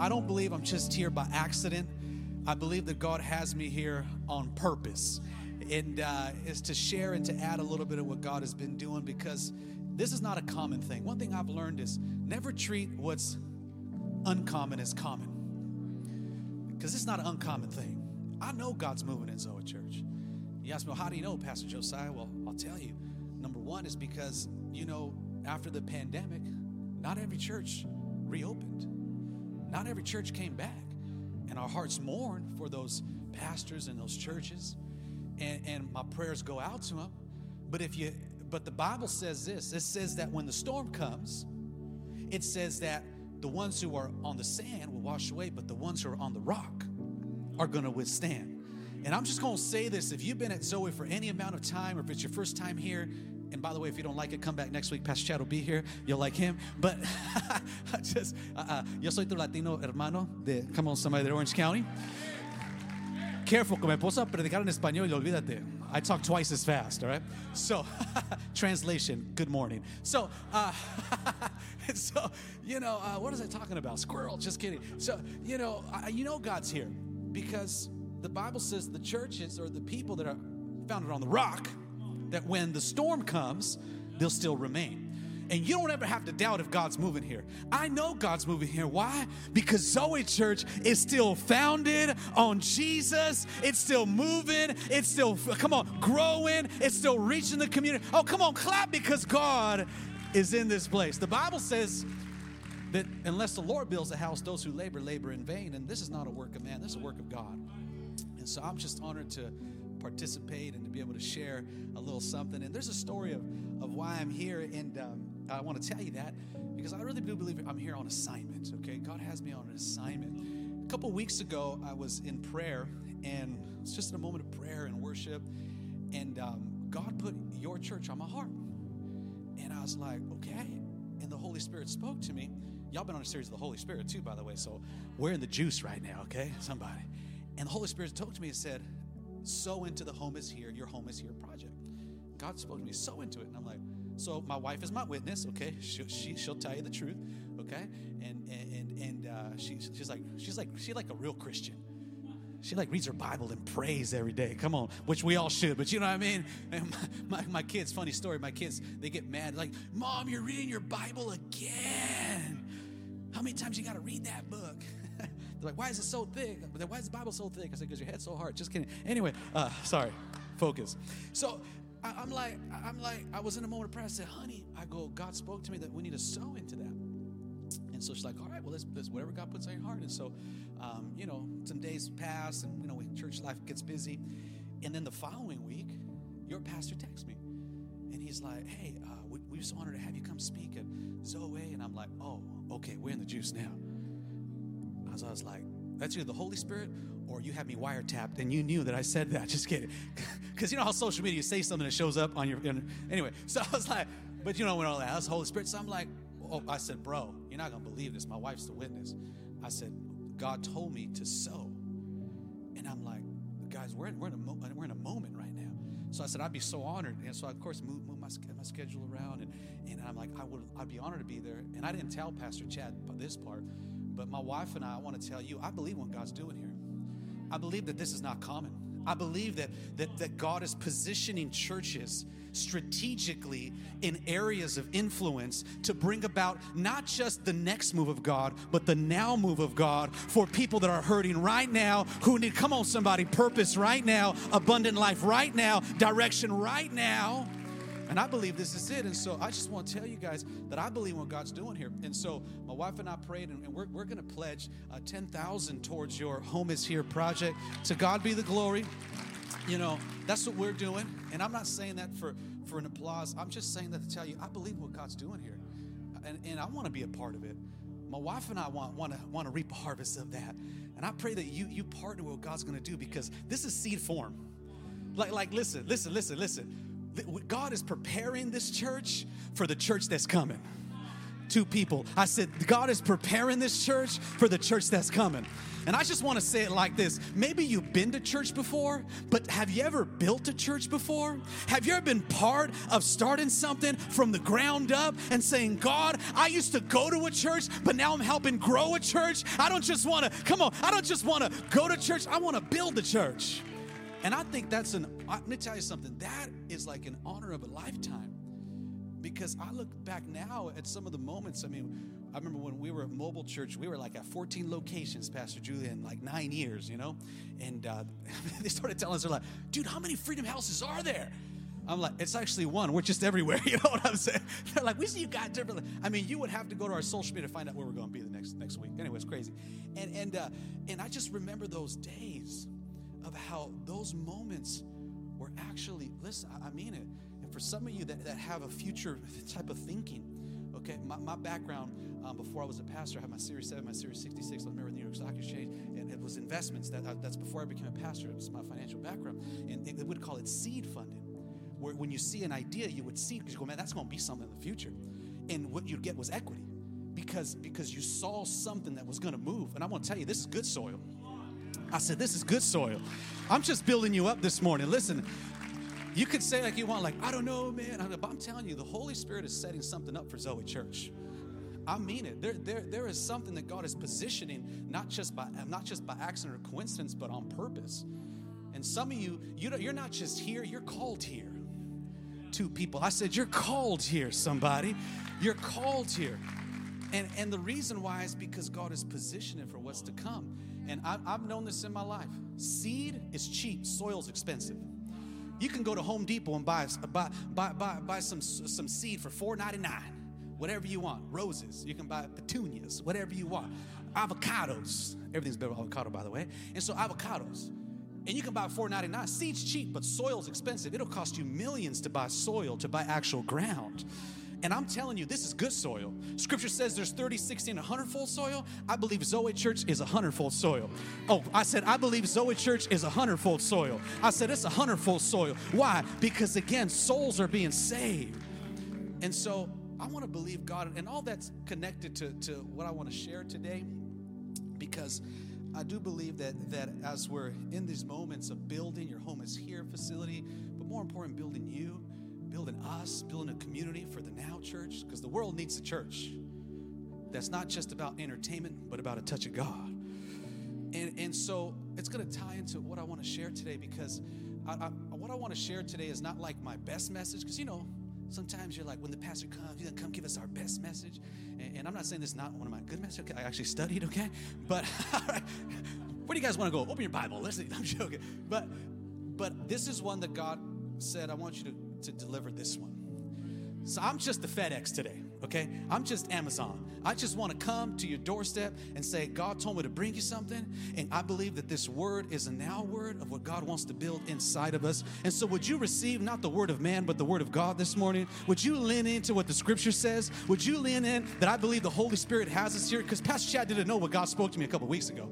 I don't believe I'm just here by accident. I believe that God has me here on purpose. And uh, is to share and to add a little bit of what God has been doing because this is not a common thing. One thing I've learned is never treat what's uncommon as common because it's not an uncommon thing. I know God's moving in Zoe Church. You ask me, well, how do you know, Pastor Josiah? Well, I'll tell you. Number one is because, you know, after the pandemic, not every church reopened, not every church came back. And our hearts mourn for those pastors and those churches. And, and my prayers go out to them. But if you but the Bible says this it says that when the storm comes, it says that the ones who are on the sand will wash away, but the ones who are on the rock are going to withstand. And I'm just going to say this if you've been at Zoe for any amount of time, or if it's your first time here, and by the way, if you don't like it, come back next week. Pastor Chad will be here. You'll like him. But I just, uh, uh, yo soy tu Latino hermano de, come on, somebody de Orange County. Careful, que me puedo predicar en español y olvídate. I talk twice as fast, all right? So, translation, good morning. So, uh, so you know, uh, what is I talking about? Squirrel, just kidding. So, you know, I, you know God's here because the Bible says the churches or the people that are founded on the rock, that when the storm comes, they'll still remain. And you don't ever have to doubt if God's moving here. I know God's moving here. Why? Because Zoe Church is still founded on Jesus. It's still moving. It's still, come on, growing. It's still reaching the community. Oh, come on, clap because God is in this place. The Bible says that unless the Lord builds a house, those who labor, labor in vain. And this is not a work of man, this is a work of God. And so I'm just honored to participate and to be able to share a little something. And there's a story of, of why I'm here. And um, I want to tell you that because I really do believe I'm here on assignment, okay? God has me on an assignment. A couple weeks ago, I was in prayer, and it's just in a moment of prayer and worship, and um, God put your church on my heart. And I was like, okay. And the Holy Spirit spoke to me. Y'all been on a series of the Holy Spirit too, by the way, so we're in the juice right now, okay? Somebody. And the Holy Spirit spoke to me and said, sow into the Home is Here, your Home is Here project. God spoke to me, sow into it. And I'm like, so my wife is my witness, okay? She, she, she'll tell you the truth, okay? And and and uh, she, she's like she's like she like a real Christian. She like reads her Bible and prays every day. Come on, which we all should, but you know what I mean. And my, my, my kids, funny story. My kids they get mad like, "Mom, you're reading your Bible again. How many times you got to read that book?" They're like, "Why is it so thick? Why is the Bible so thick?" I said, "Because your head's so hard." Just kidding. Anyway, uh, sorry, focus. So I, am like, I'm like, I was in a moment of prayer. I said, honey, I go, God spoke to me that we need to sow into that. And so she's like, all right, well, let's, let's whatever God puts on your heart. And so, um, you know, some days pass and, you know, church life gets busy. And then the following week, your pastor texts me. And he's like, hey, uh, we, we're so honored to have you come speak at Zoe. And I'm like, oh, okay, we're in the juice now. So I was like, that's either the Holy Spirit or you have me wiretapped and you knew that I said that. Just kidding. Because you know how social media, you say something that shows up on your. Anyway, so I was like, but you know when all that, that's Holy Spirit. So I'm like, oh, I said, bro, you're not going to believe this. My wife's the witness. I said, God told me to sow. And I'm like, guys, we're in, we're in, a, mo- we're in a moment right now. So I said, I'd be so honored. And so I, of course, moved, moved my, my schedule around. And, and I'm like, I would, I'd be honored to be there. And I didn't tell Pastor Chad this part, but my wife and I, I want to tell you, I believe what God's doing here. I believe that this is not common. I believe that, that, that God is positioning churches strategically in areas of influence to bring about not just the next move of God, but the now move of God for people that are hurting right now, who need, come on, somebody, purpose right now, abundant life right now, direction right now. And I believe this is it. And so I just want to tell you guys that I believe what God's doing here. And so my wife and I prayed, and we're, we're going to pledge uh, 10000 towards your Home is Here project. To God be the glory. You know, that's what we're doing. And I'm not saying that for, for an applause. I'm just saying that to tell you, I believe what God's doing here. And, and I want to be a part of it. My wife and I want, want, to, want to reap a harvest of that. And I pray that you, you partner with what God's going to do because this is seed form. Like, like, listen, listen, listen, listen God is preparing this church for the church that's coming. two people. I said, God is preparing this church for the church that's coming. And I just want to say it like this. Maybe you've been to church before, but have you ever built a church before? Have you ever been part of starting something from the ground up and saying, God, I used to go to a church, but now I'm helping grow a church? I don't just want to, come on, I don't just want to go to church, I want to build a church. And I think that's an, let me tell you something, that is like an honor of a lifetime. Because I look back now at some of the moments, I mean, I remember when we were at Mobile Church, we were like at 14 locations, Pastor Julia, in like nine years, you know? And uh, they started telling us, they're like, dude, how many freedom houses are there? I'm like, it's actually one. We're just everywhere. You know what I'm saying? They're like, we see you got different. I mean, you would have to go to our social media to find out where we're going to be the next next week. Anyway, it's crazy. And and uh, and I just remember those days of how those moments were actually. Listen, I mean it. And for some of you that, that have a future type of thinking, okay, my, my background um, before I was a pastor, I had my Series 7, my Series 66, I remember the New York Stock Exchange, and it was investments. That, uh, that's before I became a pastor. It was my financial background. And they would call it seed funding, where when you see an idea, you would see, because you go, man, that's going to be something in the future. And what you'd get was equity because, because you saw something that was going to move. And I want to tell you, this is good soil. I said, This is good soil. I'm just building you up this morning. Listen, you could say like you want, like, I don't know, man. But I'm telling you, the Holy Spirit is setting something up for Zoe Church. I mean it. There, there, there is something that God is positioning, not just by not just by accident or coincidence, but on purpose. And some of you, you you're not just here, you're called here. Two people. I said, You're called here, somebody. You're called here. And, and the reason why is because God is positioning for what's to come. And I, I've known this in my life. Seed is cheap, soil's expensive. You can go to Home Depot and buy, buy, buy, buy, buy some, some seed for $4.99 whatever you want. Roses, you can buy petunias, whatever you want. Avocados, everything's better with avocado, by the way. And so avocados, and you can buy $4.99. Seed's cheap, but soil's expensive. It'll cost you millions to buy soil, to buy actual ground. And I'm telling you, this is good soil. Scripture says there's 30, 60, and 100 fold soil. I believe Zoe Church is a 100 fold soil. Oh, I said, I believe Zoe Church is a 100 fold soil. I said, it's a 100 fold soil. Why? Because again, souls are being saved. And so I want to believe God, and all that's connected to, to what I want to share today, because I do believe that, that as we're in these moments of building, your home is here facility, but more important, building you building us, building a community for the now church, because the world needs a church that's not just about entertainment, but about a touch of God. And, and so it's going to tie into what I want to share today because I, I, what I want to share today is not like my best message, because you know, sometimes you're like, when the pastor comes, he's going to come give us our best message. And, and I'm not saying this is not one of my good messages. Okay, I actually studied, okay? But where do you guys want to go? Open your Bible. Listen, I'm joking. But, but this is one that God said, I want you to to deliver this one. So I'm just the FedEx today, okay? I'm just Amazon. I just want to come to your doorstep and say, God told me to bring you something. And I believe that this word is a now word of what God wants to build inside of us. And so, would you receive not the word of man, but the word of God this morning? Would you lean into what the scripture says? Would you lean in that I believe the Holy Spirit has us here? Because Pastor Chad didn't know what God spoke to me a couple weeks ago.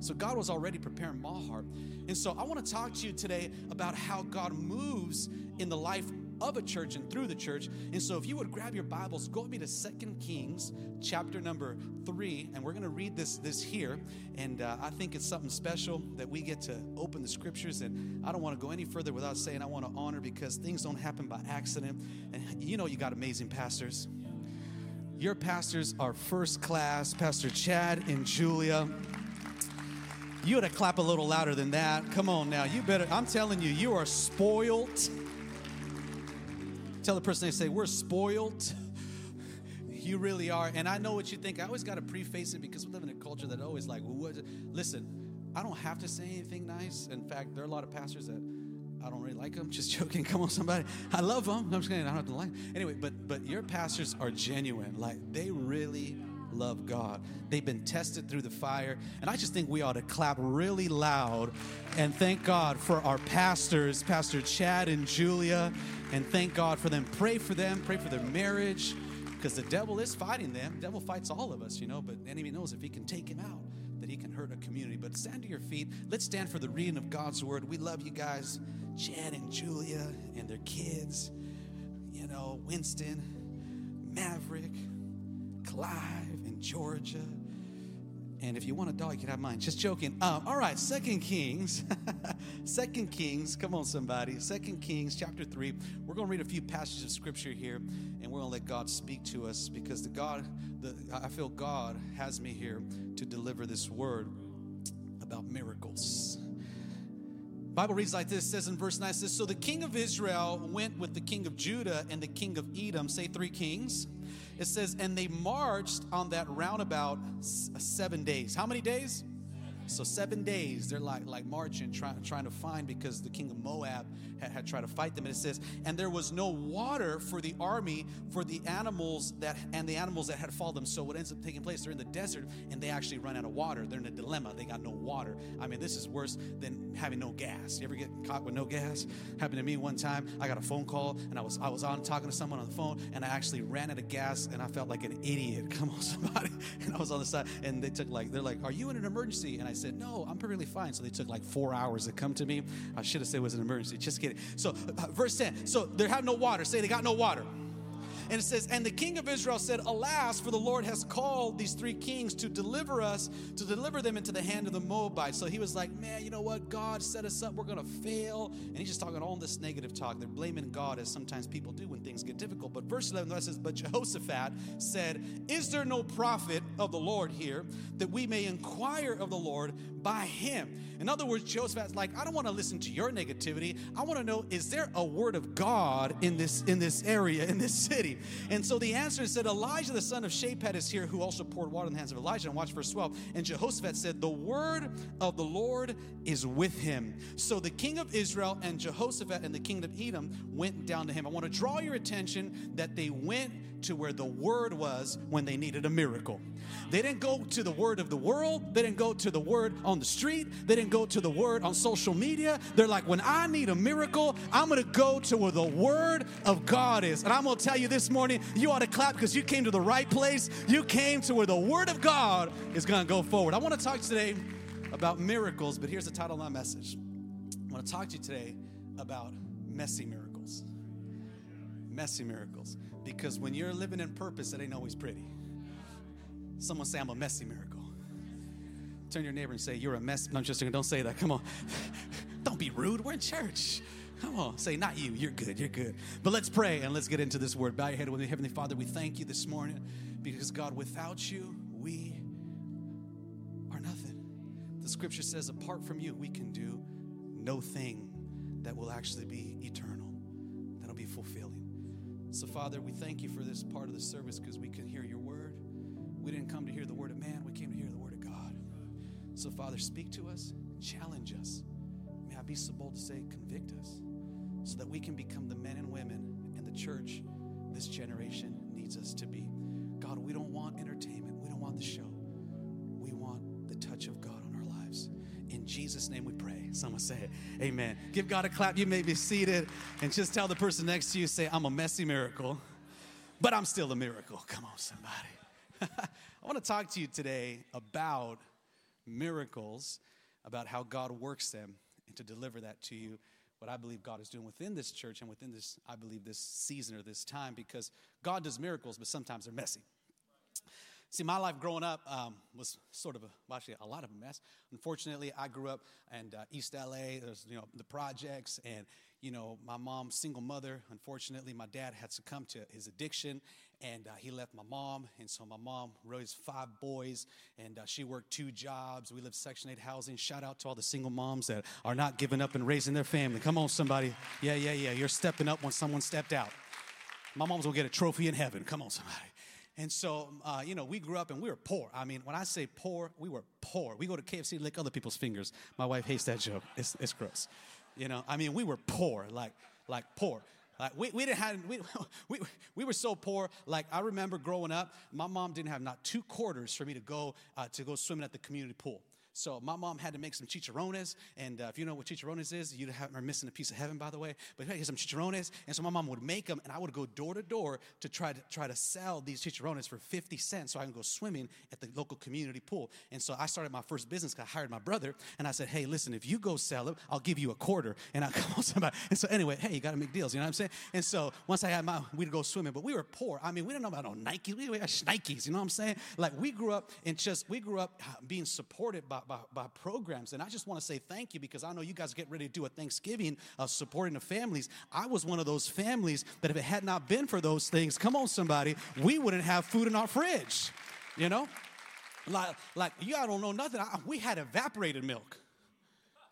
So, God was already preparing my heart. And so, I want to talk to you today about how God moves in the life of a church and through the church. And so if you would grab your Bibles, go with me to Second Kings chapter number 3 and we're going to read this this here and uh, I think it's something special that we get to open the scriptures and I don't want to go any further without saying I want to honor because things don't happen by accident. And you know you got amazing pastors. Your pastors are first class, Pastor Chad and Julia. You ought to clap a little louder than that. Come on now. You better, I'm telling you, you are spoiled. Tell the person they say, We're spoiled. you really are. And I know what you think. I always got to preface it because we live in a culture that always like, what? listen, I don't have to say anything nice. In fact, there are a lot of pastors that I don't really like them. Just joking. Come on, somebody. I love them. I'm just kidding. I don't have to like. Anyway, but but your pastors are genuine. Like they really love God. They've been tested through the fire. And I just think we ought to clap really loud and thank God for our pastors, Pastor Chad and Julia, and thank God for them. Pray for them, pray for their marriage, because the devil is fighting them. The devil fights all of us, you know, but the enemy knows if he can take him out, that he can hurt a community. But stand to your feet. Let's stand for the reading of God's word. We love you guys, Chad and Julia and their kids, you know, Winston, Maverick. Clive Georgia. And if you want a dog, you can have mine. Just joking. Um, all right, Second Kings. Second Kings. Come on, somebody. Second Kings, chapter three. We're going to read a few passages of scripture here, and we're going to let God speak to us because the God, the I feel God has me here to deliver this word about miracles. Bible reads like this says in verse 9 says so the king of Israel went with the king of Judah and the king of Edom say three kings it says and they marched on that roundabout 7 days. How many days so seven days they're like like marching, trying trying to find because the king of Moab had, had tried to fight them. And it says, and there was no water for the army for the animals that and the animals that had followed them. So what ends up taking place? They're in the desert and they actually run out of water. They're in a dilemma. They got no water. I mean, this is worse than having no gas. You ever get caught with no gas? Happened to me one time. I got a phone call and I was I was on talking to someone on the phone and I actually ran out of gas and I felt like an idiot. Come on, somebody. And I was on the side and they took like they're like, "Are you in an emergency?" And I said, No, I'm perfectly fine. So they took like four hours to come to me. I should have said it was an emergency. Just kidding. So, uh, verse 10. So they have no water. Say they got no water. And it says, And the king of Israel said, Alas, for the Lord has called these three kings to deliver us, to deliver them into the hand of the Moabites. So he was like, Man, you know what? God set us up. We're going to fail. And he's just talking all this negative talk. They're blaming God as sometimes people do when things get difficult. But verse 11 says, But Jehoshaphat said, Is there no prophet of the Lord here that we may inquire of the Lord by him? In other words, Jehoshaphat's like, I don't want to listen to your negativity. I want to know, is there a word of God in this in this area, in this city? And so the answer said, Elijah, the son of Shaphat, is here, who also poured water in the hands of Elijah. And watch verse 12. And Jehoshaphat said, The word of the Lord is with him. So the king of Israel and Jehoshaphat and the king of Edom went down to him. I want to draw your attention that they went to where the word was when they needed a miracle. They didn't go to the word of the world. They didn't go to the word on the street. They didn't go to the word on social media. They're like, when I need a miracle, I'm going to go to where the word of God is. And I'm going to tell you this morning, you ought to clap because you came to the right place. You came to where the word of God is going to go forward. I want to talk today about miracles, but here's the title of my message. I want to talk to you today about messy miracles. Messy miracles. Because when you're living in purpose, it ain't always pretty. Someone say, I'm a messy miracle. Turn your neighbor and say, You're a mess. No, I'm just. Don't say that. Come on. Don't be rude. We're in church. Come on. Say, Not you. You're good. You're good. But let's pray and let's get into this word. Bow your head with me. Heavenly Father, we thank you this morning because, God, without you, we are nothing. The scripture says, Apart from you, we can do no thing that will actually be eternal. So, Father, we thank you for this part of the service because we can hear your word. We didn't come to hear the word of man, we came to hear the word of God. So, Father, speak to us, challenge us. May I be so bold to say, convict us, so that we can become the men and women in the church this generation needs us to be. God, we don't want entertainment, we don't want the show. We want the touch of God on our lives. In Jesus' name we pray. Someone say it. Amen. Give God a clap. You may be seated and just tell the person next to you, say, I'm a messy miracle, but I'm still a miracle. Come on, somebody. I want to talk to you today about miracles, about how God works them, and to deliver that to you. What I believe God is doing within this church and within this, I believe, this season or this time, because God does miracles, but sometimes they're messy. See, my life growing up um, was sort of a, well, actually a lot of a mess. Unfortunately, I grew up in uh, East LA. There's, you know, the projects and, you know, my mom's single mother. Unfortunately, my dad had succumbed to his addiction and uh, he left my mom. And so my mom raised five boys and uh, she worked two jobs. We lived Section 8 housing. Shout out to all the single moms that are not giving up and raising their family. Come on, somebody. Yeah, yeah, yeah. You're stepping up when someone stepped out. My mom's gonna get a trophy in heaven. Come on, somebody. And so, uh, you know, we grew up and we were poor. I mean, when I say poor, we were poor. We go to KFC lick other people's fingers. My wife hates that joke. It's, it's gross. You know, I mean, we were poor, like, like poor. Like we, we didn't have we, we, we were so poor. Like I remember growing up, my mom didn't have not two quarters for me to go uh, to go swimming at the community pool. So my mom had to make some chicharrones, and uh, if you know what chicharrones is, you are missing a piece of heaven, by the way. But had some chicharrones, and so my mom would make them, and I would go door to door to try to try to sell these chicharrones for 50 cents, so I can go swimming at the local community pool. And so I started my first business. I hired my brother, and I said, "Hey, listen, if you go sell them, I'll give you a quarter." And I called somebody, and so anyway, hey, you got to make deals. You know what I'm saying? And so once I had my, we'd go swimming, but we were poor. I mean, we didn't know about no Nike. We had Nikes. You know what I'm saying? Like we grew up in just we grew up being supported by by, by programs. And I just want to say thank you because I know you guys get ready to do a Thanksgiving of supporting the families. I was one of those families that if it had not been for those things, come on, somebody, we wouldn't have food in our fridge. You know? Like, like you all don't know nothing. I, we had evaporated milk.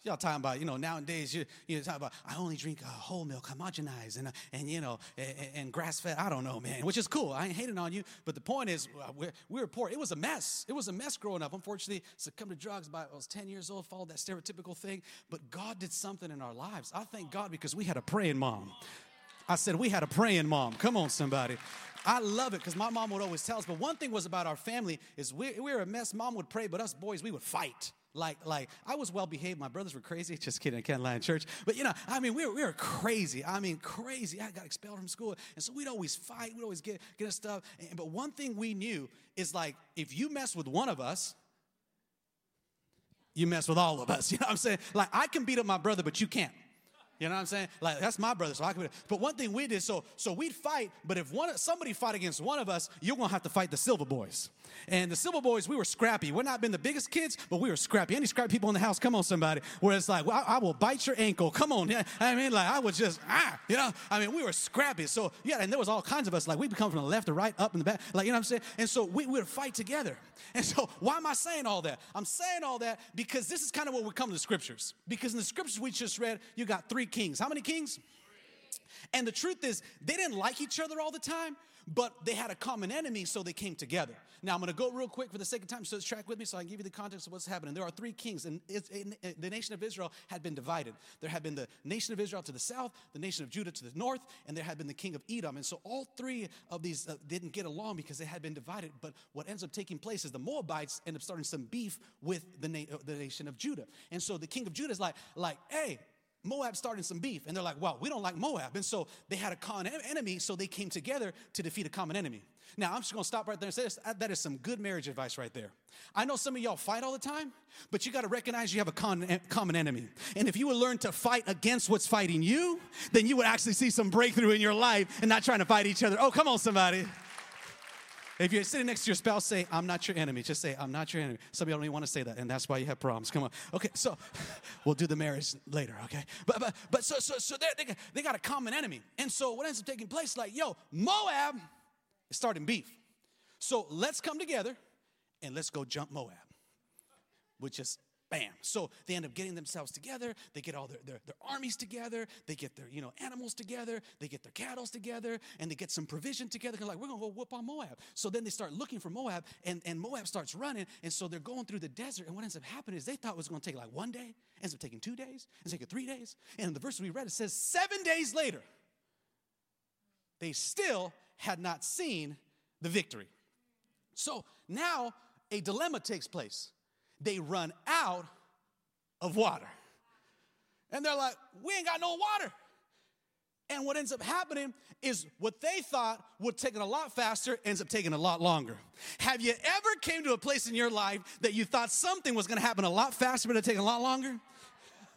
Y'all talking about, you know, nowadays you you talk about I only drink uh, whole milk, homogenized, and uh, and you know, and, and grass fed. I don't know, man, which is cool. I ain't hating on you, but the point is, uh, we're, we were poor. It was a mess. It was a mess growing up. Unfortunately, succumbed to drugs by I was 10 years old, followed that stereotypical thing. But God did something in our lives. I thank God because we had a praying mom. I said we had a praying mom. Come on, somebody. I love it because my mom would always tell us. But one thing was about our family is we, we were a mess. Mom would pray, but us boys, we would fight. Like, like I was well behaved. My brothers were crazy. Just kidding. I can't lie in church. But you know, I mean, we were, we were crazy. I mean, crazy. I got expelled from school, and so we'd always fight. We'd always get get stuff. And, but one thing we knew is like, if you mess with one of us, you mess with all of us. You know what I'm saying? Like, I can beat up my brother, but you can't. You know what I'm saying? Like that's my brother, so I can. But one thing we did, so so we'd fight. But if one somebody fought against one of us, you're gonna have to fight the Silva Boys. And the Silva Boys, we were scrappy. We're not been the biggest kids, but we were scrappy. Any scrappy people in the house? Come on, somebody. Where it's like, well, I, I will bite your ankle. Come on. I mean, like I was just ah, you know. I mean, we were scrappy. So yeah, and there was all kinds of us. Like we come from the left to right, up and the back. Like you know what I'm saying? And so we would fight together. And so why am I saying all that? I'm saying all that because this is kind of what we come to the scriptures. Because in the scriptures we just read, you got three kings. How many kings? And the truth is, they didn't like each other all the time, but they had a common enemy, so they came together. Now, I'm to go real quick for the sake of time, so let's track with me so I can give you the context of what's happening. There are three kings, and the nation of Israel had been divided. There had been the nation of Israel to the south, the nation of Judah to the north, and there had been the king of Edom. And so all three of these uh, didn't get along because they had been divided. But what ends up taking place is the Moabites end up starting some beef with the, na- uh, the nation of Judah. And so the king of Judah is like, like, hey, Moab started some beef, and they're like, well, we don't like Moab. And so they had a common enemy, so they came together to defeat a common enemy. Now, I'm just gonna stop right there and say this. That is some good marriage advice right there. I know some of y'all fight all the time, but you gotta recognize you have a con- common enemy. And if you would learn to fight against what's fighting you, then you would actually see some breakthrough in your life and not trying to fight each other. Oh, come on, somebody. If you're sitting next to your spouse, say, I'm not your enemy. Just say, I'm not your enemy. Some of y'all don't even want to say that, and that's why you have problems. Come on. Okay, so we'll do the marriage later, okay? But but but so so so they they got a common enemy. And so what ends up taking place, like, yo, Moab is starting beef. So let's come together and let's go jump Moab. Which is Bam. So they end up getting themselves together. They get all their, their, their, armies together. They get their, you know, animals together. They get their cattle together and they get some provision together. They're like, we're gonna go whoop on Moab. So then they start looking for Moab and, and Moab starts running. And so they're going through the desert. And what ends up happening is they thought it was gonna take like one day, ends up taking two days, ends up taking three days. And in the verse we read, it says seven days later, they still had not seen the victory. So now a dilemma takes place they run out of water. And they're like, we ain't got no water. And what ends up happening is what they thought would take it a lot faster ends up taking a lot longer. Have you ever came to a place in your life that you thought something was to happen a lot faster but it take a lot longer?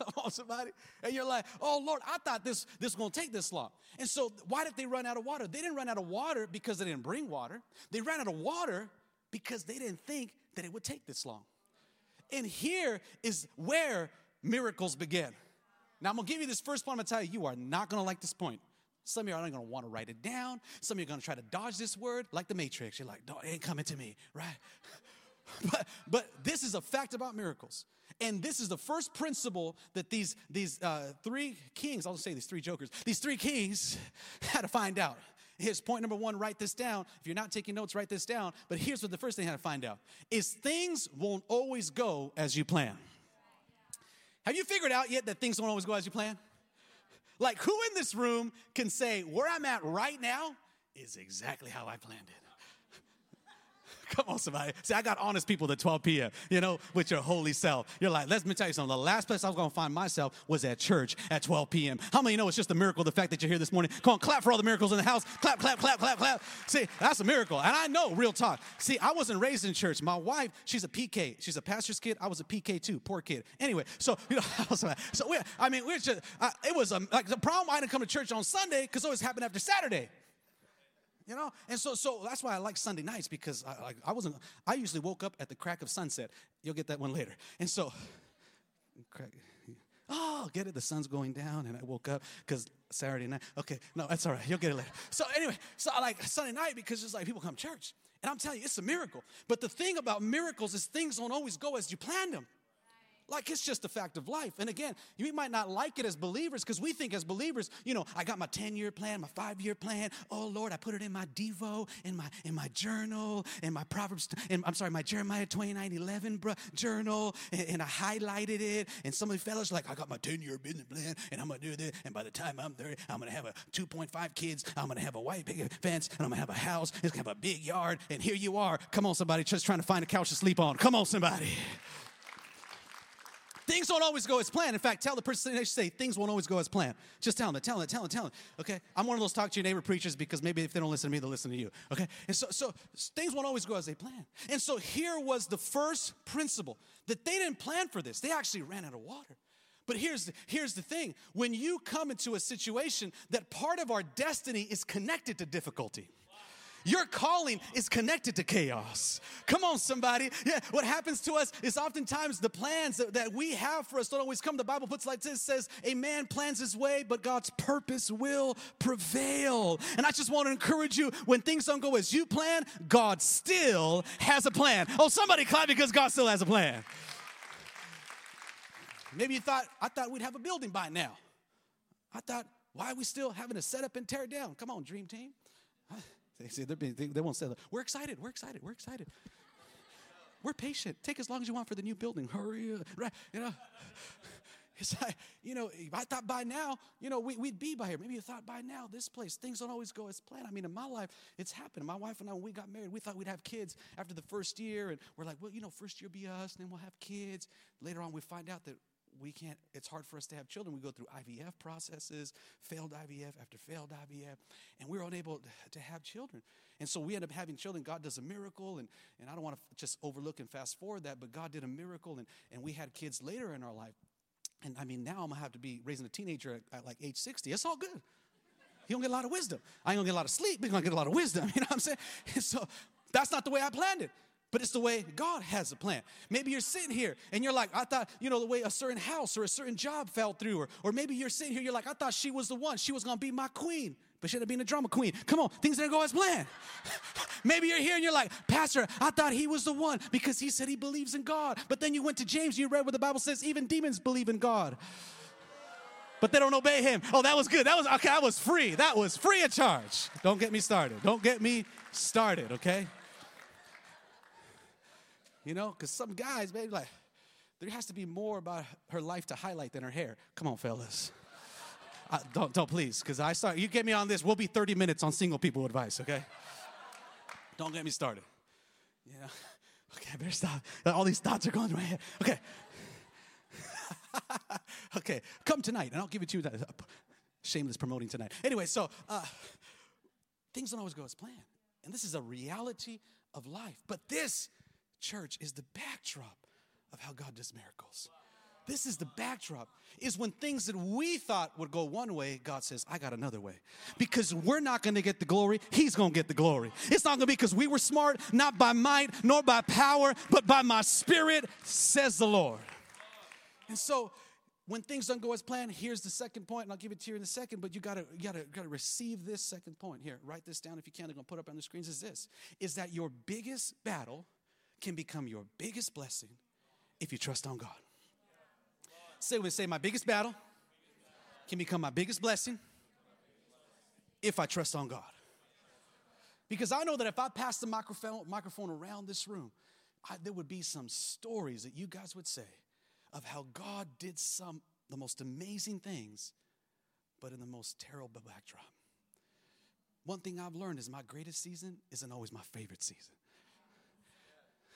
on somebody and you're like oh lord i thought this this to take this long and so why did they run out of water they didn't run out of water because they didn't bring water they ran out of water because they didn't think that it would take this long and here is where miracles begin. Now, I'm gonna give you this first point. I'm gonna tell you, you are not gonna like this point. Some of you are not gonna wanna write it down. Some of you are gonna try to dodge this word, like the Matrix. You're like, no, it ain't coming to me, right? but, but this is a fact about miracles. And this is the first principle that these, these uh, three kings, I'll say these three jokers, these three kings had to find out. Here's point number one write this down. If you're not taking notes, write this down. But here's what the first thing I had to find out is things won't always go as you plan. Have you figured out yet that things don't always go as you plan? Like, who in this room can say, where I'm at right now is exactly how I planned it? Come on, somebody. See, I got honest people at 12 p.m., you know, with your holy self. You're like, let me tell you something. The last place I was going to find myself was at church at 12 p.m. How many know it's just a miracle, the fact that you're here this morning? Come on, clap for all the miracles in the house. Clap, clap, clap, clap, clap. See, that's a miracle. And I know, real talk. See, I wasn't raised in church. My wife, she's a PK. She's a pastor's kid. I was a PK too. Poor kid. Anyway, so, you know, so we, I mean, we're just, uh, it was a, like the problem I didn't come to church on Sunday because it always happened after Saturday you know? And so so that's why i like sunday nights because i like i wasn't i usually woke up at the crack of sunset. You'll get that one later. And so crack oh get it the sun's going down and i woke up because saturday night okay no that's all right you'll get it later. So anyway so i like sunday night because it's like people come church. And i'm telling you it's a miracle. But the thing about miracles is things don't always go as you planned them like it's just a fact of life. And again, you might not like it as believers because we think as believers, you know, I got my 10 year plan, my five year plan. Oh Lord, I put it in my Devo, in my in my journal, in my Proverbs, in, I'm sorry, my Jeremiah 29 11 bro, journal, and, and, I highlighted it. And some of the fellas like, I got my 10 year business plan, and I'm gonna do this. And by the time I'm 30, I'm gonna have a 2.5 kids, I'm gonna have a white picket fence, and I'm gonna have a house, it's gonna have a big yard. And here you are. Come on, somebody, just trying to find a couch to sleep on. Come on, somebody. Things don't always go as planned. In fact, tell the person next say things won't always go as planned. Just tell them, tell them, tell them, tell them. Okay, I'm one of those talk to your neighbor preachers because maybe if they don't listen to me, they'll listen to you. Okay, and so so things won't always go as they plan. And so here was the first principle that they didn't plan for this. They actually ran out of water. But here's the, here's the thing when you come into a situation that part of our destiny is connected to difficulty. Your calling is connected to chaos. Come on, somebody. Yeah, what happens to us is oftentimes the plans that, that we have for us don't always come. The Bible puts like this says, A man plans his way, but God's purpose will prevail. And I just want to encourage you when things don't go as you plan, God still has a plan. Oh, somebody clap because God still has a plan. Maybe you thought, I thought we'd have a building by now. I thought, why are we still having to set up and tear down? Come on, dream team. They say they, they won't say that. We're excited. We're excited. We're excited. We're patient. Take as long as you want for the new building. Hurry, up. right? You know. It's like, you know, I thought by now, you know, we, would be by here. Maybe you thought by now, this place, things don't always go as planned. I mean, in my life, it's happened. My wife and I, when we got married, we thought we'd have kids after the first year. And we're like, well, you know, first year be us, and then we'll have kids. Later on, we find out that we can't, it's hard for us to have children. We go through IVF processes, failed IVF after failed IVF, and we are unable to have children. And so we end up having children. God does a miracle, and, and I don't want to just overlook and fast forward that, but God did a miracle, and, and we had kids later in our life. And I mean, now I'm gonna have to be raising a teenager at, at like age 60. It's all good. He gonna get a lot of wisdom. I ain't gonna get a lot of sleep, but he's gonna get a lot of wisdom. You know what I'm saying? And so that's not the way I planned it but it's the way God has a plan. Maybe you're sitting here and you're like, I thought, you know, the way a certain house or a certain job fell through, or, or maybe you're sitting here, you're like, I thought she was the one, she was gonna be my queen, but she ended up being a drama queen. Come on, things didn't go as planned. maybe you're here and you're like, Pastor, I thought he was the one because he said he believes in God, but then you went to James and you read what the Bible says, even demons believe in God. But they don't obey him. Oh, that was good. That was okay. I was free. That was free of charge. Don't get me started. Don't get me started, okay? You know, because some guys, maybe like, there has to be more about her life to highlight than her hair. Come on, fellas. Uh, don't, don't please, because I start, you get me on this, we'll be 30 minutes on single people advice, okay? Don't get me started. Yeah. Okay, I better stop. All these thoughts are going through my head. Okay. okay, come tonight, and I'll give it to you. That, shameless promoting tonight. Anyway, so uh, things don't always go as planned. And this is a reality of life. But this church is the backdrop of how God does miracles. This is the backdrop. Is when things that we thought would go one way, God says, I got another way. Because we're not gonna get the glory, He's gonna get the glory. It's not gonna be because we were smart, not by might, nor by power, but by my spirit, says the Lord. And so when things don't go as planned, here's the second point, and I'll give it to you in a second, but you gotta, you gotta, gotta receive this second point. Here, write this down if you can, I'm gonna put up on the screens, is this, is that your biggest battle can become your biggest blessing if you trust on God. Say we say, my biggest battle can become my biggest blessing if I trust on God. Because I know that if I passed the microphone, microphone around this room, I, there would be some stories that you guys would say of how God did some the most amazing things, but in the most terrible backdrop. One thing I've learned is my greatest season isn't always my favorite season.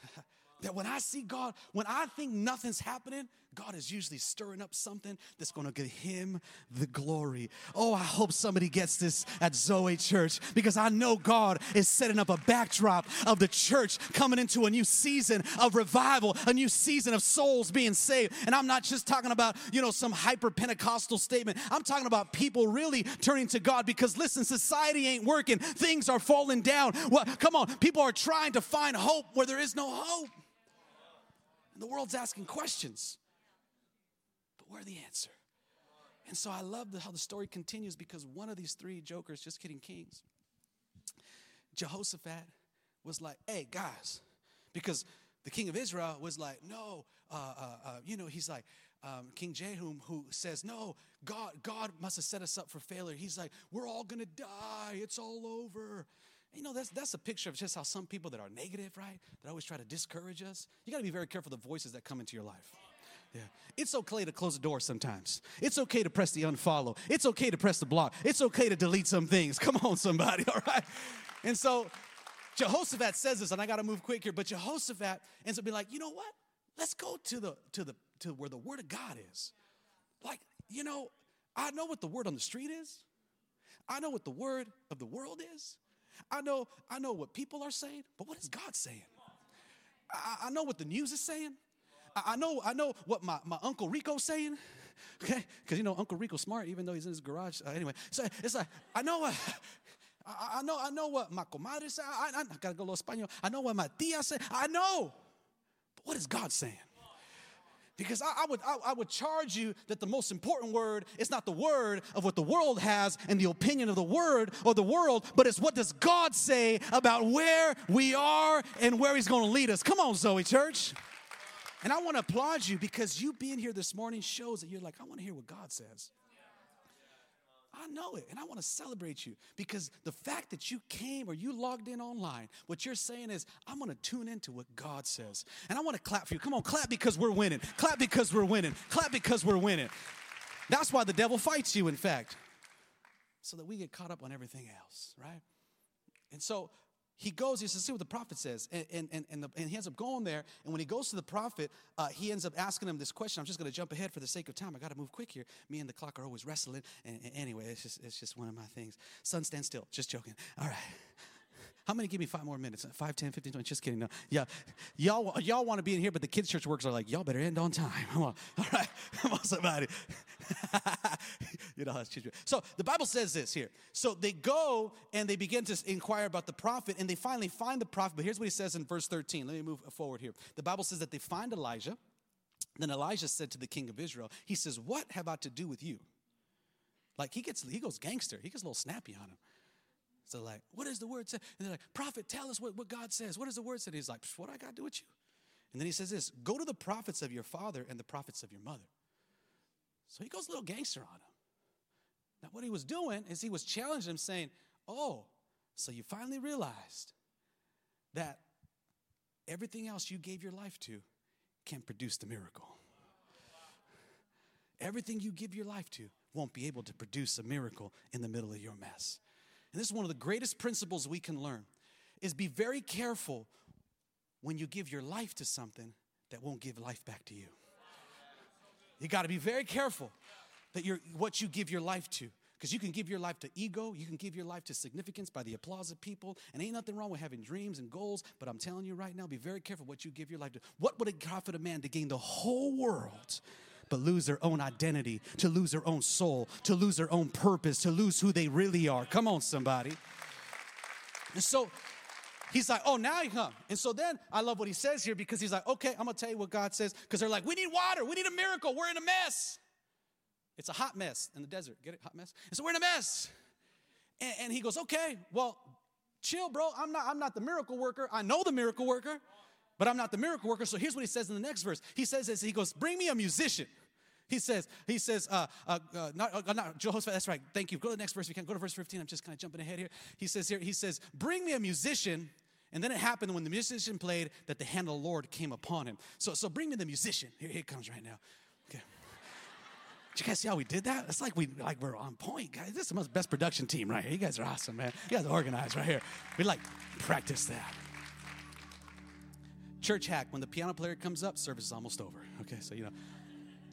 that when I see God, when I think nothing's happening, God is usually stirring up something that's going to give him the glory. Oh, I hope somebody gets this at Zoe Church because I know God is setting up a backdrop of the church coming into a new season of revival, a new season of souls being saved. And I'm not just talking about, you know, some hyper Pentecostal statement. I'm talking about people really turning to God because listen, society ain't working. Things are falling down. Well, come on, people are trying to find hope where there is no hope. And the world's asking questions we're the answer. And so I love the, how the story continues because one of these three jokers, just kidding, kings, Jehoshaphat was like, hey, guys, because the king of Israel was like, no, uh, uh, uh, you know, he's like, um, King Jehum, who says, no, God, God must have set us up for failure. He's like, we're all gonna die. It's all over. You know, that's, that's a picture of just how some people that are negative, right? That always try to discourage us. You gotta be very careful the voices that come into your life. Yeah. It's okay to close the door sometimes. It's okay to press the unfollow. It's okay to press the block. It's okay to delete some things. Come on, somebody, all right? And so Jehoshaphat says this, and I gotta move quick here, but Jehoshaphat ends up being like, you know what? Let's go to the to the to where the word of God is. Like, you know, I know what the word on the street is. I know what the word of the world is. I know, I know what people are saying, but what is God saying? I, I know what the news is saying. I, know, I know what my, my Uncle Rico's saying. Okay, because you know Uncle Rico's smart, even though he's in his garage. Uh, anyway, so it's like I know what I, I, know. I know what my comadre said. I, I, I gotta go a little Spanish. I know what my tia said. I know, but what is God saying? Because I, I, would I, I, would charge you that the most important word is not the word of what the world has and the opinion of the word or the world, but it's what does God say about where we are and where He's going to lead us. Come on, Zoe Church. And I want to applaud you because you being here this morning shows that you're like, I want to hear what God says. I know it, and I want to celebrate you because the fact that you came or you logged in online, what you're saying is, I'm going to tune into what God says. And I want to clap for you. Come on, clap because we're winning. Clap because we're winning. Clap because we're winning. That's why the devil fights you, in fact, so that we get caught up on everything else, right? And so he goes, he says, see what the prophet says. And, and, and, the, and, he ends up going there. And when he goes to the prophet, uh, he ends up asking him this question. I'm just going to jump ahead for the sake of time. I got to move quick here. Me and the clock are always wrestling. And, and anyway, it's just, it's just one of my things. Sun, stand still. Just joking. All right. How many give me five more minutes? 5, 10, 15, 20. Just kidding. No. Yeah. Y'all, y'all want to be in here, but the kids' church workers are like, y'all better end on time. Come on. All right. Come on, somebody. you know. So the Bible says this here. So they go and they begin to inquire about the prophet, and they finally find the prophet. But here's what he says in verse 13. Let me move forward here. The Bible says that they find Elijah. Then Elijah said to the king of Israel, He says, What have I to do with you? Like he gets, he goes gangster. He gets a little snappy on him. So like, what does the word say? And they're like, prophet, tell us what, what God says. What does the word say? And he's like, what I got to do with you? And then he says this, go to the prophets of your father and the prophets of your mother. So he goes a little gangster on him. Now what he was doing is he was challenging him saying, oh, so you finally realized that everything else you gave your life to can't produce the miracle. Everything you give your life to won't be able to produce a miracle in the middle of your mess. And this is one of the greatest principles we can learn is be very careful when you give your life to something that won't give life back to you. You got to be very careful that you're what you give your life to. Because you can give your life to ego, you can give your life to significance by the applause of people, and ain't nothing wrong with having dreams and goals. But I'm telling you right now, be very careful what you give your life to. What would it profit a man to gain the whole world but lose their own identity, to lose their own soul, to lose their own purpose, to lose who they really are. Come on, somebody. And so he's like, oh, now you come. And so then I love what he says here because he's like, okay, I'm gonna tell you what God says. Because they're like, we need water, we need a miracle, we're in a mess. It's a hot mess in the desert. Get it? Hot mess? And so we're in a mess. And, and he goes, okay, well, chill, bro. I'm not, I'm not the miracle worker. I know the miracle worker but I'm not the miracle worker. So here's what he says in the next verse. He says this, he goes, bring me a musician. He says, he says, uh, uh, uh, not, uh, not Jehoshaphat, that's right. Thank you. Go to the next verse. We can go to verse 15. I'm just kind of jumping ahead here. He says here, he says, bring me a musician. And then it happened when the musician played that the hand of the Lord came upon him. So, so bring me the musician. Here, here it comes right now. Okay. Did you guys see how we did that? It's like we like we're on point, guys. This is the most best production team right here. You guys are awesome, man. You guys are organized right here. We like practice that. Church hack, when the piano player comes up, service is almost over. Okay, so you know,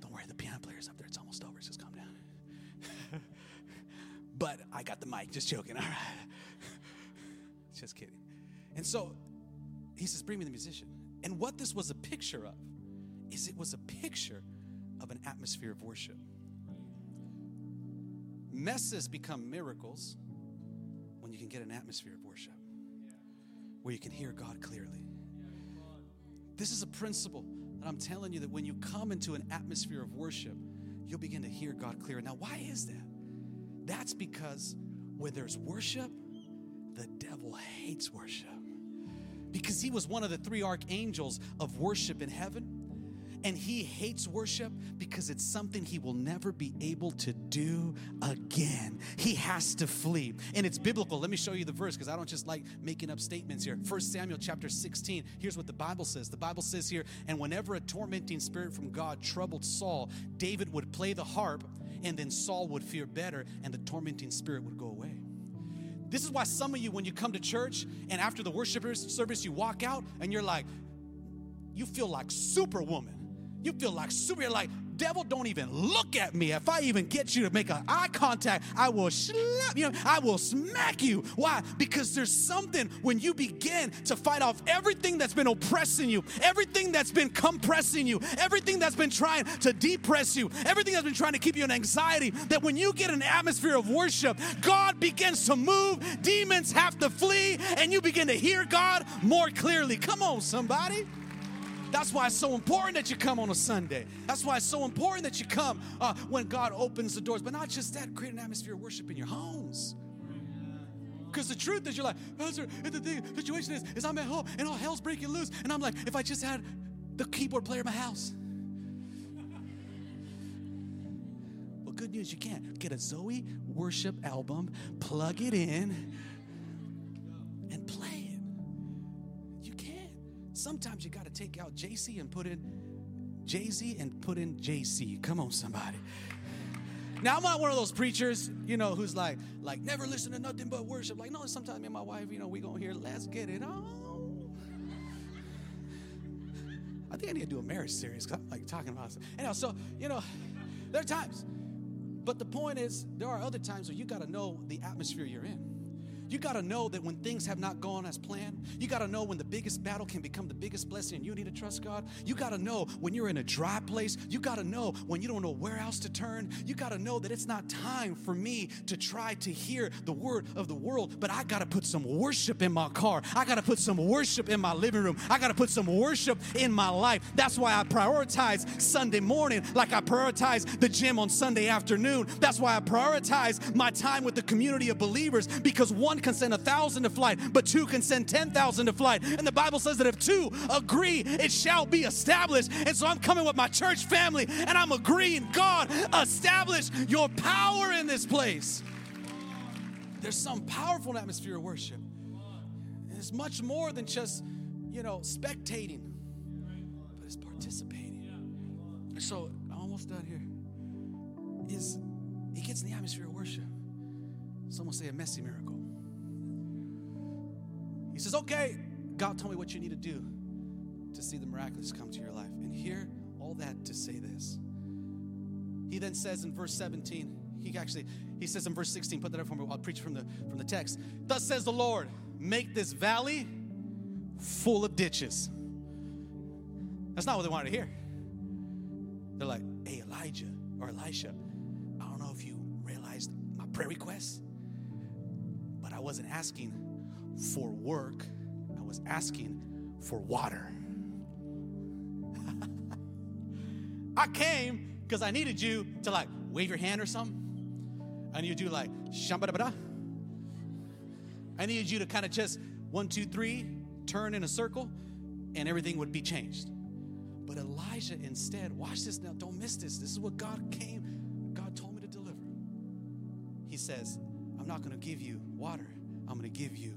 don't worry, the piano player's up there, it's almost over, just calm down. but I got the mic, just joking, all right. just kidding. And so he says, Bring me the musician. And what this was a picture of is it was a picture of an atmosphere of worship. Messes become miracles when you can get an atmosphere of worship where you can hear God clearly. This is a principle that I'm telling you that when you come into an atmosphere of worship, you'll begin to hear God clearer. Now, why is that? That's because where there's worship, the devil hates worship. Because he was one of the three archangels of worship in heaven and he hates worship because it's something he will never be able to do again. He has to flee. And it's biblical. Let me show you the verse because I don't just like making up statements here. First Samuel chapter 16. Here's what the Bible says. The Bible says here, and whenever a tormenting spirit from God troubled Saul, David would play the harp, and then Saul would fear better, and the tormenting spirit would go away. This is why some of you, when you come to church and after the worship service, you walk out and you're like, you feel like superwoman you feel like super, you're like, devil, don't even look at me. If I even get you to make an eye contact, I will slap you, I will smack you. Why? Because there's something when you begin to fight off everything that's been oppressing you, everything that's been compressing you, everything that's been trying to depress you, everything that's been trying to keep you in anxiety, that when you get an atmosphere of worship, God begins to move, demons have to flee, and you begin to hear God more clearly. Come on, somebody. That's why it's so important that you come on a Sunday. That's why it's so important that you come uh, when God opens the doors. But not just that, create an atmosphere of worship in your homes. Because the truth is, you're like, Pastor, the thing, situation is, is I'm at home and all hell's breaking loose. And I'm like, if I just had the keyboard player in my house. well, good news, you can't. Get a Zoe worship album, plug it in, Sometimes you got to take out JC and put in Jay Z and put in JC. Come on, somebody. Now I'm not one of those preachers, you know, who's like, like never listen to nothing but worship. Like, no, sometimes me and my wife, you know, we gonna hear, let's get it on. I think I need to do a marriage series because I'm like talking about. Anyhow, so you know, there are times, but the point is, there are other times where you got to know the atmosphere you're in. You got to know that when things have not gone as planned, you got to know when the biggest battle can become the biggest blessing and you need to trust God. You got to know when you're in a dry place. You got to know when you don't know where else to turn. You got to know that it's not time for me to try to hear the word of the world, but I got to put some worship in my car. I got to put some worship in my living room. I got to put some worship in my life. That's why I prioritize Sunday morning like I prioritize the gym on Sunday afternoon. That's why I prioritize my time with the community of believers because one one can send a thousand to flight, but two can send 10,000 to flight. And the Bible says that if two agree, it shall be established. And so I'm coming with my church family and I'm agreeing, God, establish your power in this place. There's some powerful atmosphere of worship. And it's much more than just, you know, spectating, but it's participating. So, I'm almost done here. Is he gets in the atmosphere of worship. Someone say a messy miracle. He says, Okay, God told me what you need to do to see the miraculous come to your life. And here, all that to say this. He then says in verse 17, he actually, he says in verse 16, put that up for me, I'll preach from the from the text. Thus says the Lord, make this valley full of ditches. That's not what they wanted to hear. They're like, hey, Elijah or Elisha, I don't know if you realized my prayer request, but I wasn't asking for work, I was asking for water. I came because I needed you to like wave your hand or something. I you to like shambada. I needed you to kind of just one, two, three, turn in a circle, and everything would be changed. But Elijah instead, watch this now, don't miss this. This is what God came, God told me to deliver. He says, I'm not going to give you water, I'm going to give you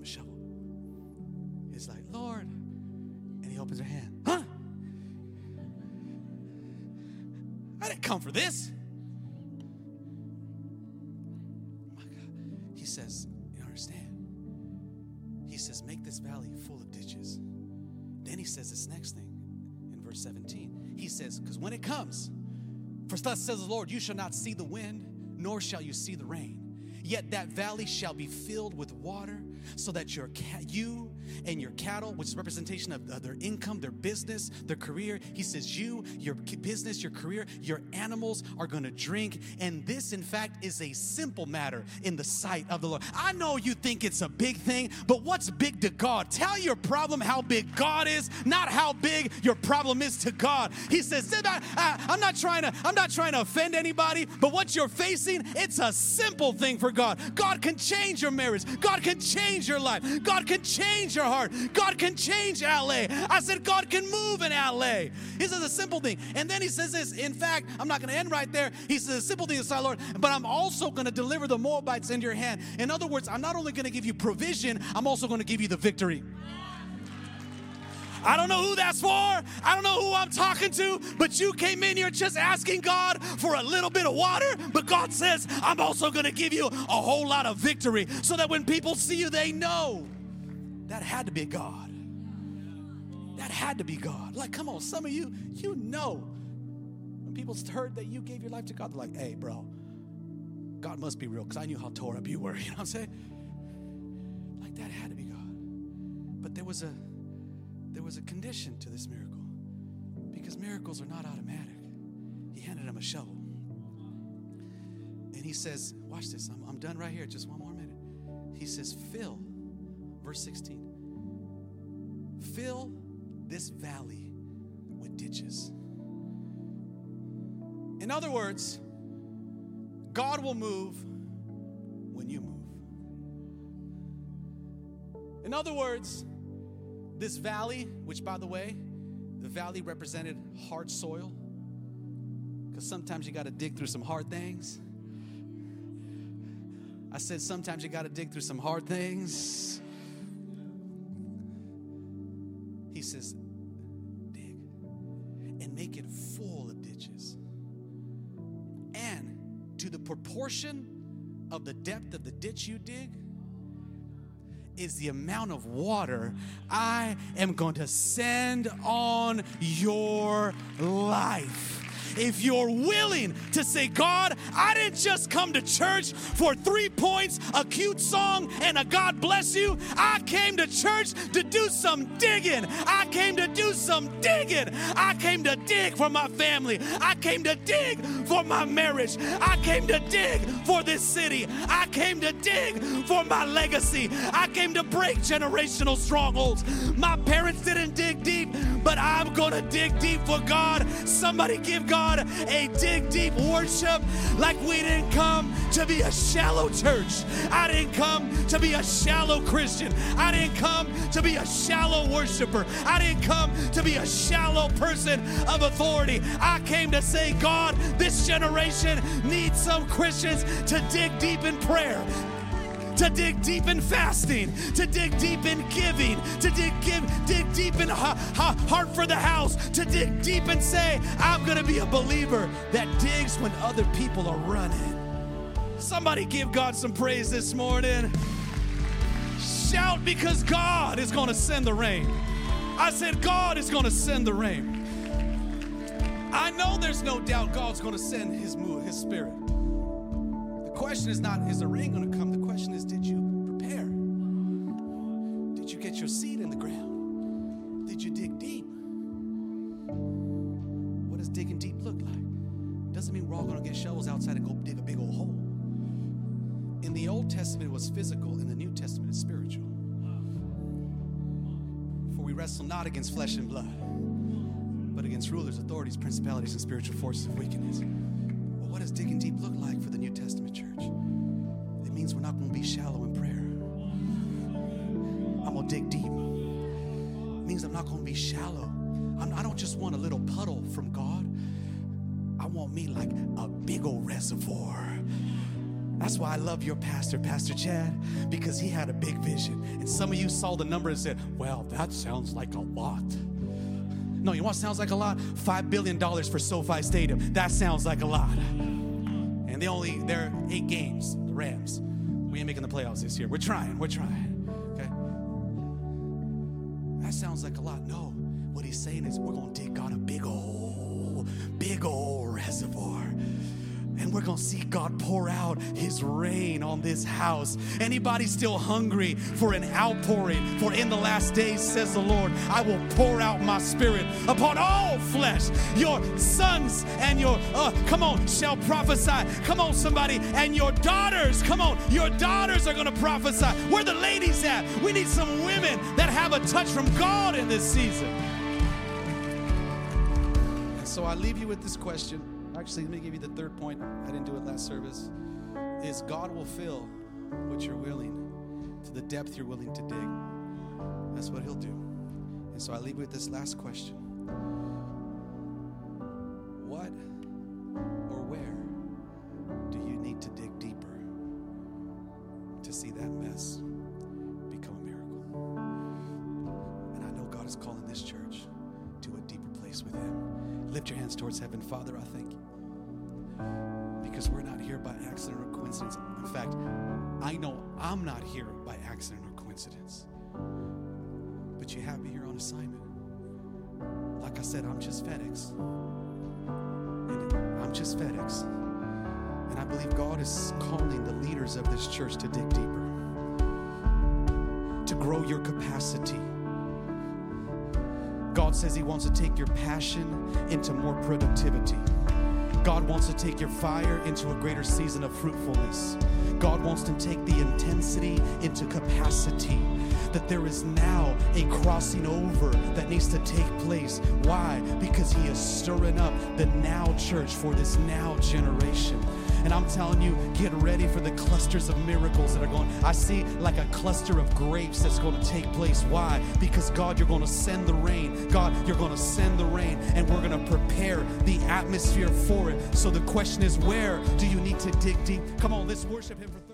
him a shovel. He's like, Lord. And he opens her hand. Huh? I didn't come for this. He says, You understand? He says, Make this valley full of ditches. Then he says this next thing in verse 17. He says, Because when it comes, for thus says the Lord, you shall not see the wind, nor shall you see the rain. Yet that valley shall be filled with water, so that your ca- you and your cattle, which is representation of, of their income, their business, their career. He says, You, your business, your career, your animals are going to drink. And this, in fact, is a simple matter in the sight of the Lord. I know you think it's a big thing, but what's big to God? Tell your problem how big God is, not how big your problem is to God. He says, I'm not trying to, I'm not trying to offend anybody, but what you're facing, it's a simple thing for God. God can change your marriage. God can change your life. God can change your heart. God can change LA. I said, God can move in LA. He says a simple thing. And then he says this, in fact, I'm not going to end right there. He says a simple thing is, Lord, but I'm also going to deliver the Moabites into your hand. In other words, I'm not only going to give you provision, I'm also going to give you the victory. I don't know who that's for. I don't know who I'm talking to, but you came in here just asking God for a little bit of water. But God says, I'm also going to give you a whole lot of victory so that when people see you, they know that had to be God. That had to be God. Like, come on, some of you, you know. When people heard that you gave your life to God, they're like, hey, bro, God must be real because I knew how tore up you were. You know what I'm saying? Like, that had to be God. But there was a there was a condition to this miracle because miracles are not automatic. He handed him a shovel. And he says, Watch this, I'm, I'm done right here, just one more minute. He says, Fill Verse 16 Fill this valley with ditches. In other words, God will move when you move. In other words, this valley, which by the way, the valley represented hard soil, because sometimes you got to dig through some hard things. I said, sometimes you got to dig through some hard things. He says, dig and make it full of ditches. And to the proportion of the depth of the ditch you dig, is the amount of water I am going to send on your life if you're willing to say, God, I didn't just come to church for three points, a cute song, and a God bless you. I came to church to do some digging. I came to do some digging. I came to dig for my family. I came to dig for my marriage. I came to dig for this city. I came to dig for my legacy. I came to break generational strongholds. My parents didn't dig deep, but I'm going to dig deep for God. Somebody give God God a dig deep worship like we didn't come to be a shallow church. I didn't come to be a shallow Christian. I didn't come to be a shallow worshiper. I didn't come to be a shallow person of authority. I came to say, God, this generation needs some Christians to dig deep in prayer, to dig deep in fasting, to dig deep in giving, to dig, give, dig deep in ha, ha, heart for the house, to dig deep and say, I'm going to be a believer that digs when other people are running. Somebody give God some praise this morning. Shout because God is going to send the rain. I said, God is going to send the rain. I know there's no doubt God's going to send His move, His Spirit. The question is not, is the rain going to come? The question is, did you prepare? Did you get your seed in the ground? Did you dig deep? What does digging deep look like? Doesn't mean we're all going to get shovels outside and go dig a big old hole. In the Old Testament, it was physical. In the New Testament, it's spiritual. For we wrestle not against flesh and blood, but against rulers, authorities, principalities, and spiritual forces of wickedness. Well, what does digging deep look like for the New Testament church? Means we're not going to be shallow in prayer. I'm going to dig deep. It means I'm not going to be shallow. I'm, I don't just want a little puddle from God. I want me like a big old reservoir. That's why I love your pastor, Pastor Chad, because he had a big vision. And some of you saw the number and said, Well, that sounds like a lot. No, you want sounds like a lot? $5 billion for SoFi Stadium. That sounds like a lot. And they only, there are eight games, the Rams. We ain't making the playoffs this year. We're trying, we're trying. Okay? That sounds like a lot. No, what he's saying is we're going to dig we're gonna see God pour out his rain on this house. Anybody still hungry for an outpouring? For in the last days, says the Lord, I will pour out my spirit upon all flesh. Your sons and your, uh, come on, shall prophesy. Come on, somebody, and your daughters, come on, your daughters are gonna prophesy. Where the ladies at? We need some women that have a touch from God in this season. And so I leave you with this question. Actually, let me give you the third point. I didn't do it last service. Is God will fill what you're willing to the depth you're willing to dig. That's what He'll do. And so I leave you with this last question What or where do you need to dig deeper to see that mess become a miracle? And I know God is calling this church to a deeper place with Him. Lift your hands towards heaven. Father, I thank you because we're not here by accident or coincidence. In fact, I know I'm not here by accident or coincidence. But you have me here on assignment. Like I said, I'm just FedEx. And I'm just FedEx. And I believe God is calling the leaders of this church to dig deeper, to grow your capacity. God says He wants to take your passion into more productivity. God wants to take your fire into a greater season of fruitfulness. God wants to take the intensity into capacity. That there is now a crossing over that needs to take place. Why? Because He is stirring up the now church for this now generation. And I'm telling you, get ready for the clusters of miracles that are going. I see like a cluster of grapes that's going to take place. Why? Because God, you're going to send the rain. God, you're going to send the rain, and we're going to prepare the atmosphere for it. So the question is, where do you need to dig deep? Come on, let's worship Him for.